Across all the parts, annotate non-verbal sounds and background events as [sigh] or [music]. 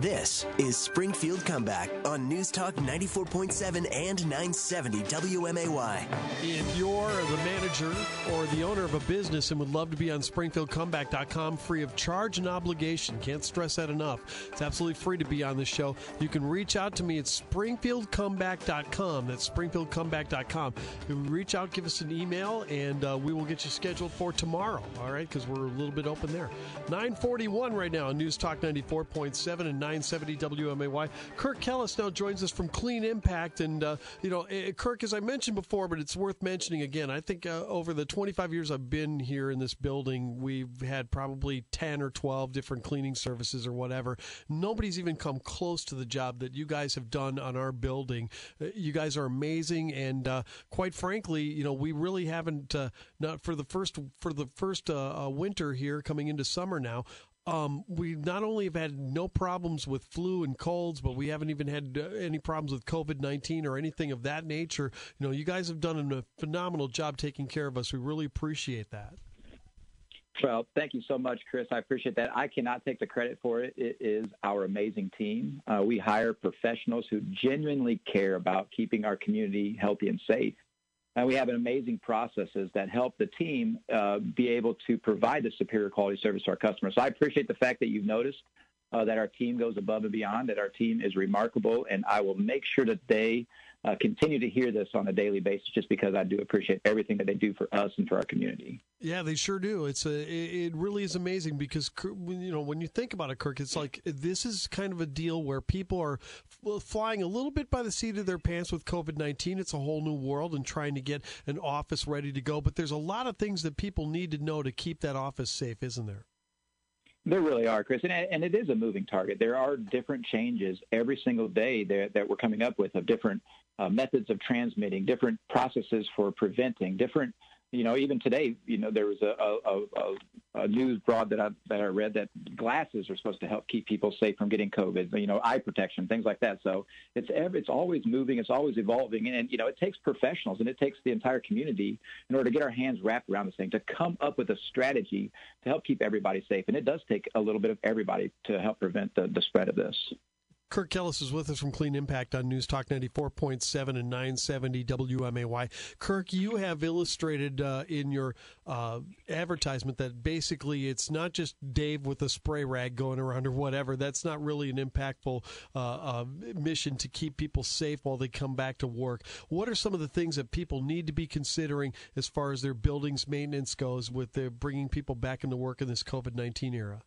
This is Springfield Comeback on News Talk 94.7 and 970 WMAY. If you're the manager or the owner of a business and would love to be on SpringfieldComeback.com free of charge and obligation, can't stress that enough. It's absolutely free to be on the show. You can reach out to me at SpringfieldComeback.com. That's SpringfieldComeback.com. You reach out, give us an email, and uh, we will get you scheduled for tomorrow, all right? Because we're a little bit open there. 941 right now on News Talk 94.7 and 970 WMAY. Kirk Kellis now joins us from Clean Impact. And, uh, you know, eh, Kirk, as I mentioned before, but it's worth mentioning again, I think uh, over the 25 years I've been here in this building, we've had probably 10 or 12 different cleaning services or whatever. Nobody's even come close to the job that you guys have done on our building. Uh, you guys are amazing. And uh, quite frankly, you know, we really haven't, uh, not for the first, for the first uh, winter here coming into summer now, um, we not only have had no problems with flu and colds, but we haven't even had uh, any problems with COVID 19 or anything of that nature. You know, you guys have done a phenomenal job taking care of us. We really appreciate that. Well, thank you so much, Chris. I appreciate that. I cannot take the credit for it. It is our amazing team. Uh, we hire professionals who genuinely care about keeping our community healthy and safe. And we have amazing processes that help the team uh, be able to provide the superior quality service to our customers. So I appreciate the fact that you've noticed uh, that our team goes above and beyond, that our team is remarkable, and I will make sure that they uh, continue to hear this on a daily basis just because I do appreciate everything that they do for us and for our community. Yeah, they sure do. It's a, it really is amazing because you know when you think about it, Kirk, it's like this is kind of a deal where people are flying a little bit by the seat of their pants with COVID nineteen. It's a whole new world and trying to get an office ready to go. But there's a lot of things that people need to know to keep that office safe, isn't there? There really are, Chris, and, and it is a moving target. There are different changes every single day that, that we're coming up with of different uh, methods of transmitting, different processes for preventing, different you know, even today, you know, there was a, a, a, a news broad that I that I read that glasses are supposed to help keep people safe from getting COVID. You know, eye protection, things like that. So it's it's always moving, it's always evolving, and you know, it takes professionals and it takes the entire community in order to get our hands wrapped around this thing to come up with a strategy to help keep everybody safe. And it does take a little bit of everybody to help prevent the, the spread of this. Kirk Kellis is with us from Clean Impact on News Talk 94.7 and 970 WMAY. Kirk, you have illustrated uh, in your uh, advertisement that basically it's not just Dave with a spray rag going around or whatever. That's not really an impactful uh, uh mission to keep people safe while they come back to work. What are some of the things that people need to be considering as far as their buildings maintenance goes with the bringing people back into work in this COVID 19 era?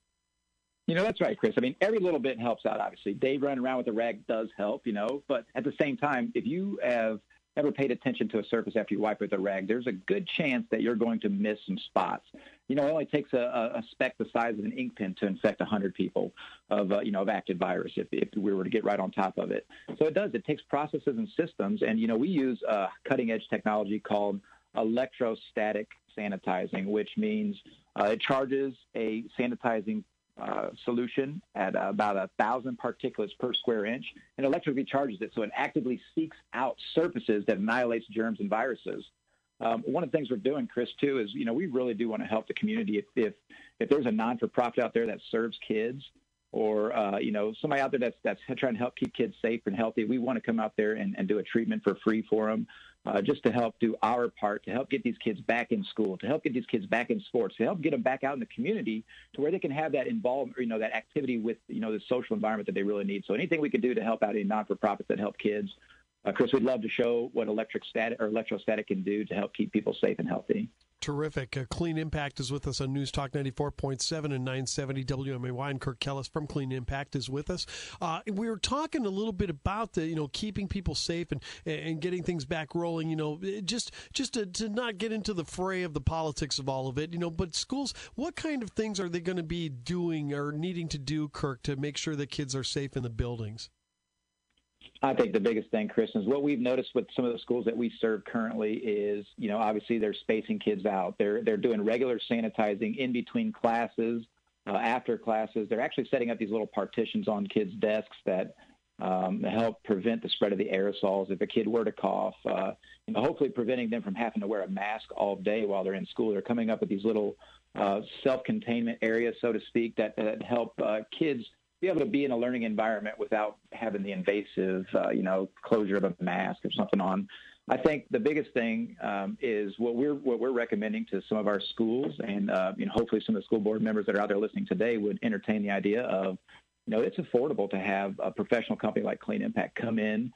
You know, that's right, Chris. I mean, every little bit helps out, obviously. Dave running around with a rag does help, you know, but at the same time, if you have ever paid attention to a surface after you wipe it with a rag, there's a good chance that you're going to miss some spots. You know, it only takes a, a speck the size of an ink pen to infect 100 people of, uh, you know, of active virus if, if we were to get right on top of it. So it does. It takes processes and systems. And, you know, we use uh, cutting edge technology called electrostatic sanitizing, which means uh, it charges a sanitizing uh, solution at about a thousand particulates per square inch and electrically charges it so it actively seeks out surfaces that annihilates germs and viruses. Um, one of the things we're doing, Chris, too, is you know we really do want to help the community. If if, if there's a non-for-profit out there that serves kids, or uh, you know somebody out there that's that's trying to help keep kids safe and healthy, we want to come out there and, and do a treatment for free for them uh, just to help do our part to help get these kids back in school, to help get these kids back in sports, to help get them back out in the community to where they can have that involvement, you know, that activity with, you know, the social environment that they really need. So anything we can do to help out any non-for-profits that help kids, uh, Chris, we'd love to show what electric static or electrostatic can do to help keep people safe and healthy. Terrific. Uh, Clean Impact is with us on News Talk 94.7 and 970 WMAY. And Kirk Kellis from Clean Impact is with us. Uh, we were talking a little bit about the, you know, keeping people safe and, and getting things back rolling, you know, just, just to, to not get into the fray of the politics of all of it, you know, but schools, what kind of things are they going to be doing or needing to do, Kirk, to make sure that kids are safe in the buildings? I think the biggest thing, Chris, is what we've noticed with some of the schools that we serve currently is, you know, obviously they're spacing kids out. They're they're doing regular sanitizing in between classes, uh, after classes. They're actually setting up these little partitions on kids' desks that um, help prevent the spread of the aerosols. If a kid were to cough, uh, you know, hopefully preventing them from having to wear a mask all day while they're in school. They're coming up with these little uh, self-containment areas, so to speak, that, that help uh, kids be able to be in a learning environment without having the invasive, uh, you know, closure of a mask or something on. I think the biggest thing um, is what we're what we're recommending to some of our schools, and uh, you know, hopefully some of the school board members that are out there listening today would entertain the idea of, you know, it's affordable to have a professional company like Clean Impact come in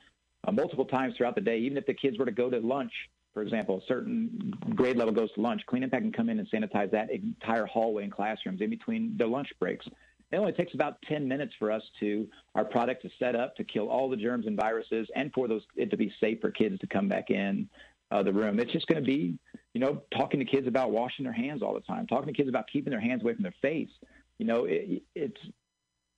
uh, multiple times throughout the day, even if the kids were to go to lunch. For example, a certain grade level goes to lunch. Clean Impact can come in and sanitize that entire hallway and classrooms in between the lunch breaks. It only takes about 10 minutes for us to our product to set up to kill all the germs and viruses, and for those it to be safe for kids to come back in uh, the room. It's just going to be, you know, talking to kids about washing their hands all the time, talking to kids about keeping their hands away from their face. You know, it, it's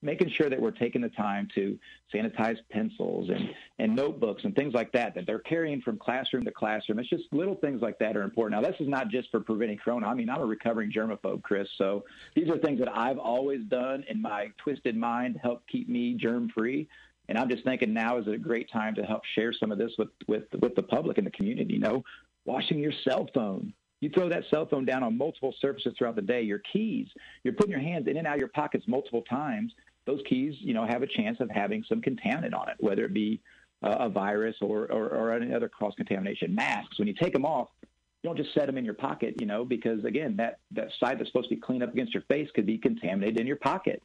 making sure that we're taking the time to sanitize pencils and, and notebooks and things like that that they're carrying from classroom to classroom. It's just little things like that are important. Now, this is not just for preventing corona. I mean, I'm a recovering germaphobe, Chris. So these are things that I've always done in my twisted mind to help keep me germ free. And I'm just thinking now is a great time to help share some of this with, with, with the public and the community. You know, washing your cell phone, you throw that cell phone down on multiple surfaces throughout the day. Your keys, you're putting your hands in and out of your pockets multiple times those keys, you know, have a chance of having some contaminant on it, whether it be uh, a virus or, or, or any other cross contamination. Masks, when you take them off, you don't just set them in your pocket, you know, because again, that, that side that's supposed to be clean up against your face could be contaminated in your pocket.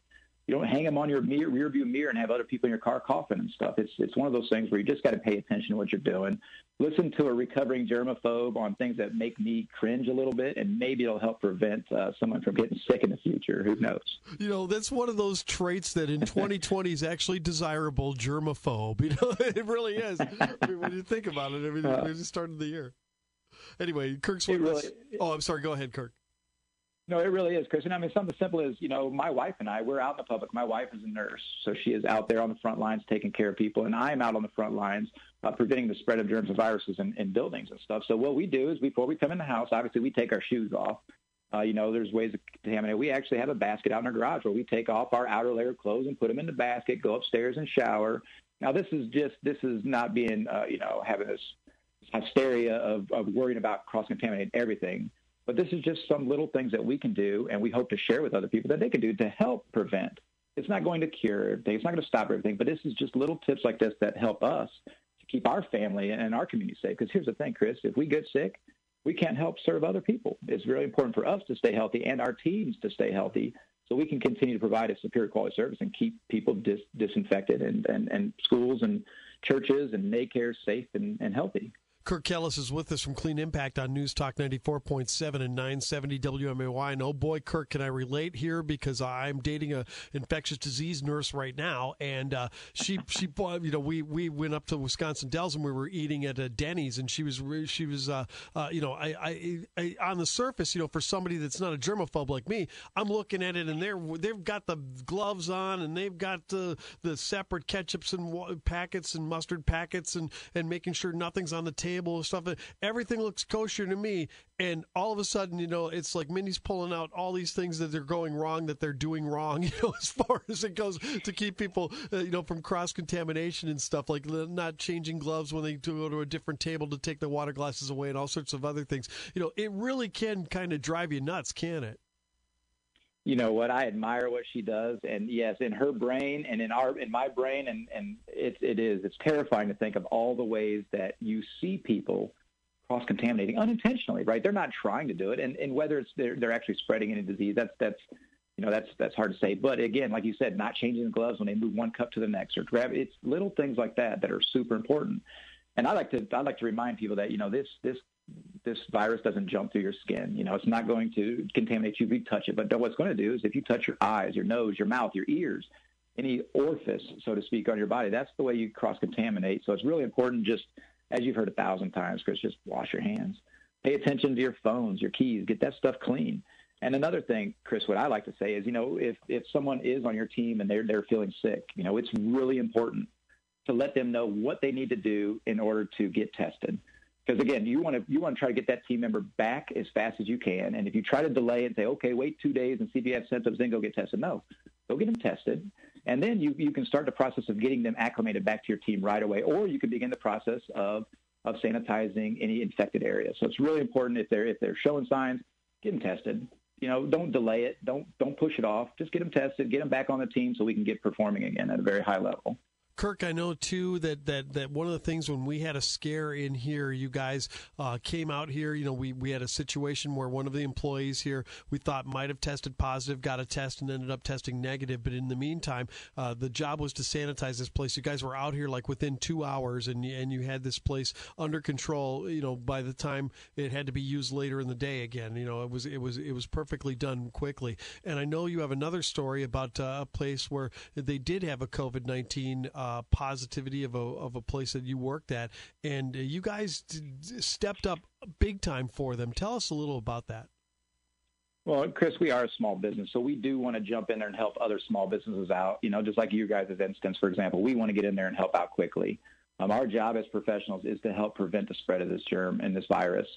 You don't hang them on your mirror, rear view mirror and have other people in your car coughing and stuff. It's it's one of those things where you just got to pay attention to what you're doing. Listen to a recovering germaphobe on things that make me cringe a little bit, and maybe it'll help prevent uh, someone from getting sick in the future. Who knows? You know, that's one of those traits that in 2020 is actually desirable. Germaphobe. [laughs] You know, it really is. I mean, when you think about it, I mean, uh, we just started the year. Anyway, Kirk's with really, us. Oh, I'm sorry. Go ahead, Kirk. No, it really is, Chris. And I mean, something simple as, you know, my wife and I, we're out in the public. My wife is a nurse, so she is out there on the front lines taking care of people, and I'm out on the front lines uh, preventing the spread of germs and viruses in, in buildings and stuff. So what we do is before we come in the house, obviously we take our shoes off. Uh, you know, there's ways to contaminate. We actually have a basket out in our garage where we take off our outer layer of clothes and put them in the basket, go upstairs and shower. Now, this is just, this is not being, uh, you know, having this hysteria of, of worrying about cross-contaminating everything. But this is just some little things that we can do, and we hope to share with other people that they can do to help prevent. It's not going to cure everything. It's not going to stop everything, but this is just little tips like this that help us to keep our family and our community safe. Because here's the thing, Chris: if we get sick, we can't help serve other people. It's really important for us to stay healthy and our teams to stay healthy so we can continue to provide a superior quality service and keep people dis- disinfected and, and, and schools and churches and daycares safe and, and healthy. Kirk Kellis is with us from Clean Impact on News Talk 94.7 and 970 WMAY. And oh boy, Kirk, can I relate here? Because I'm dating a infectious disease nurse right now, and uh, she she you know we we went up to Wisconsin Dells and we were eating at a Denny's, and she was she was uh, uh, you know I, I, I on the surface you know for somebody that's not a germaphobe like me, I'm looking at it and they're they've got the gloves on and they've got the the separate ketchups and packets and mustard packets and and making sure nothing's on the table table stuff. Everything looks kosher to me. And all of a sudden, you know, it's like Minnie's pulling out all these things that they're going wrong, that they're doing wrong, [laughs] you know, as far as it goes to keep people, uh, you know, from cross contamination and stuff, like not changing gloves when they go to a different table to take the water glasses away and all sorts of other things. You know, it really can kind of drive you nuts, can it? You know what I admire what she does, and yes, in her brain and in our in my brain, and and it it is it's terrifying to think of all the ways that you see people cross contaminating unintentionally. Right? They're not trying to do it, and and whether it's they're they're actually spreading any disease, that's that's you know that's that's hard to say. But again, like you said, not changing the gloves when they move one cup to the next or grab it's little things like that that are super important. And I like to I like to remind people that you know this this this virus doesn't jump through your skin. You know, it's not going to contaminate you if you touch it. But what it's going to do is if you touch your eyes, your nose, your mouth, your ears, any orifice, so to speak, on your body, that's the way you cross contaminate. So it's really important, just as you've heard a thousand times, Chris, just wash your hands. Pay attention to your phones, your keys, get that stuff clean. And another thing, Chris, what I like to say is, you know, if, if someone is on your team and they're, they're feeling sick, you know, it's really important to let them know what they need to do in order to get tested because again, you want to you want to try to get that team member back as fast as you can. And if you try to delay and say, okay, wait two days and see if you have symptoms, then go get tested. No, go get them tested, and then you you can start the process of getting them acclimated back to your team right away, or you can begin the process of of sanitizing any infected areas. So it's really important if they're if they're showing signs, get them tested. you know, don't delay it. Don't don't push it off. Just get them tested, get them back on the team so we can get performing again at a very high level. Kirk, I know too that, that, that one of the things when we had a scare in here, you guys uh, came out here. You know, we, we had a situation where one of the employees here we thought might have tested positive, got a test, and ended up testing negative. But in the meantime, uh, the job was to sanitize this place. You guys were out here like within two hours, and and you had this place under control. You know, by the time it had to be used later in the day again, you know, it was it was it was perfectly done quickly. And I know you have another story about uh, a place where they did have a COVID nineteen uh, positivity of a of a place that you worked at, and uh, you guys stepped up big time for them. Tell us a little about that. Well, Chris, we are a small business, so we do want to jump in there and help other small businesses out. You know, just like you guys' instance, for example, we want to get in there and help out quickly. Um, our job as professionals is to help prevent the spread of this germ and this virus.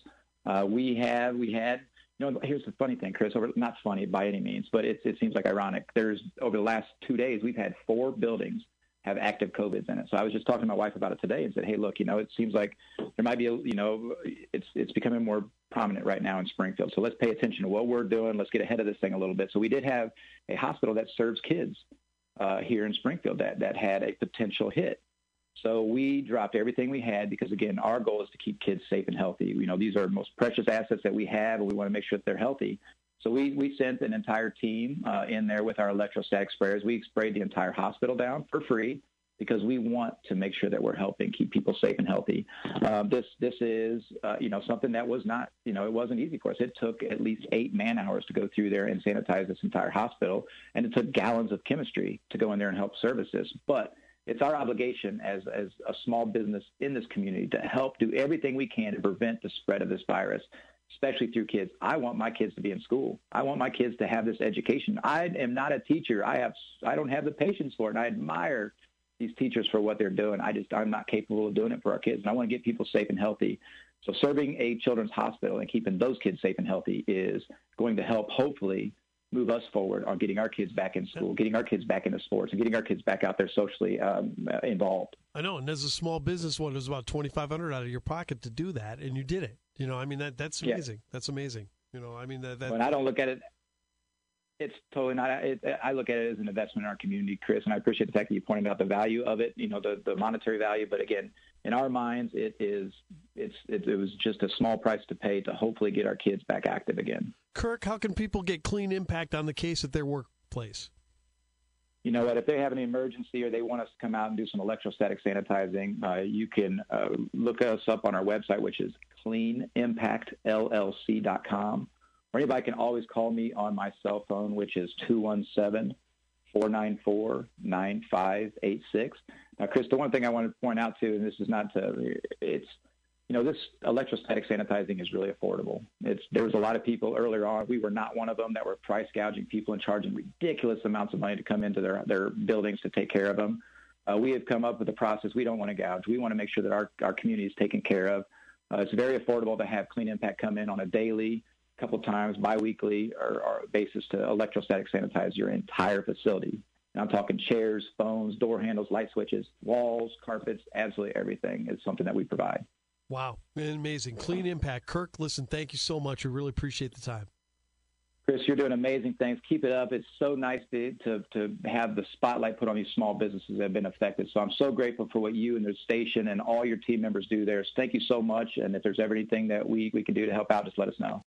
Uh, we have, we had, you know, here's the funny thing, Chris. Over, not funny by any means, but it, it seems like ironic. There's over the last two days, we've had four buildings have active COVIDs in it. So I was just talking to my wife about it today and said, hey, look, you know, it seems like there might be a, you know, it's it's becoming more prominent right now in Springfield. So let's pay attention to what we're doing. Let's get ahead of this thing a little bit. So we did have a hospital that serves kids uh, here in Springfield that that had a potential hit. So we dropped everything we had because again, our goal is to keep kids safe and healthy. You know, these are most precious assets that we have, and we want to make sure that they're healthy. So we, we sent an entire team uh, in there with our electrostatic sprayers. We sprayed the entire hospital down for free because we want to make sure that we're helping keep people safe and healthy. Uh, this this is uh, you know something that was not you know it wasn't easy for us. It took at least eight man hours to go through there and sanitize this entire hospital, and it took gallons of chemistry to go in there and help services. But it's our obligation as as a small business in this community to help do everything we can to prevent the spread of this virus especially through kids. I want my kids to be in school. I want my kids to have this education. I am not a teacher. I have I don't have the patience for it. I admire these teachers for what they're doing. I just I'm not capable of doing it for our kids, and I want to get people safe and healthy. So serving a children's hospital and keeping those kids safe and healthy is going to help hopefully move us forward on getting our kids back in school, getting our kids back into sports, and getting our kids back out there socially um, involved. I know, and as a small business one, it was about twenty five hundred out of your pocket to do that, and you did it. You know, I mean that that's amazing. Yeah. That's amazing. You know, I mean that. that when I don't look at it, it's totally not. It, I look at it as an investment in our community, Chris, and I appreciate the fact that you pointed out the value of it. You know, the the monetary value, but again, in our minds, it is it's it, it was just a small price to pay to hopefully get our kids back active again. Kirk, how can people get clean impact on the case at their workplace? you know what, if they have an emergency or they want us to come out and do some electrostatic sanitizing, uh, you can uh, look us up on our website, which is cleanimpactllc.com. Or anybody can always call me on my cell phone, which is 217 494 9586. Now, Chris, the one thing I want to point out too, and this is not to, it's you know, this electrostatic sanitizing is really affordable. It's there was a lot of people earlier on. We were not one of them that were price gouging people and charging ridiculous amounts of money to come into their their buildings to take care of them. Uh, we have come up with a process. We don't want to gouge. We want to make sure that our our community is taken care of. Uh, it's very affordable to have Clean Impact come in on a daily, couple times, biweekly, or, or basis to electrostatic sanitize your entire facility. And I'm talking chairs, phones, door handles, light switches, walls, carpets, absolutely everything is something that we provide. Wow, amazing. Clean impact. Kirk, listen, thank you so much. We really appreciate the time. Chris, you're doing amazing things. Keep it up. It's so nice to, to, to have the spotlight put on these small businesses that have been affected. So I'm so grateful for what you and the station and all your team members do there. So thank you so much. And if there's ever anything that we, we can do to help out, just let us know.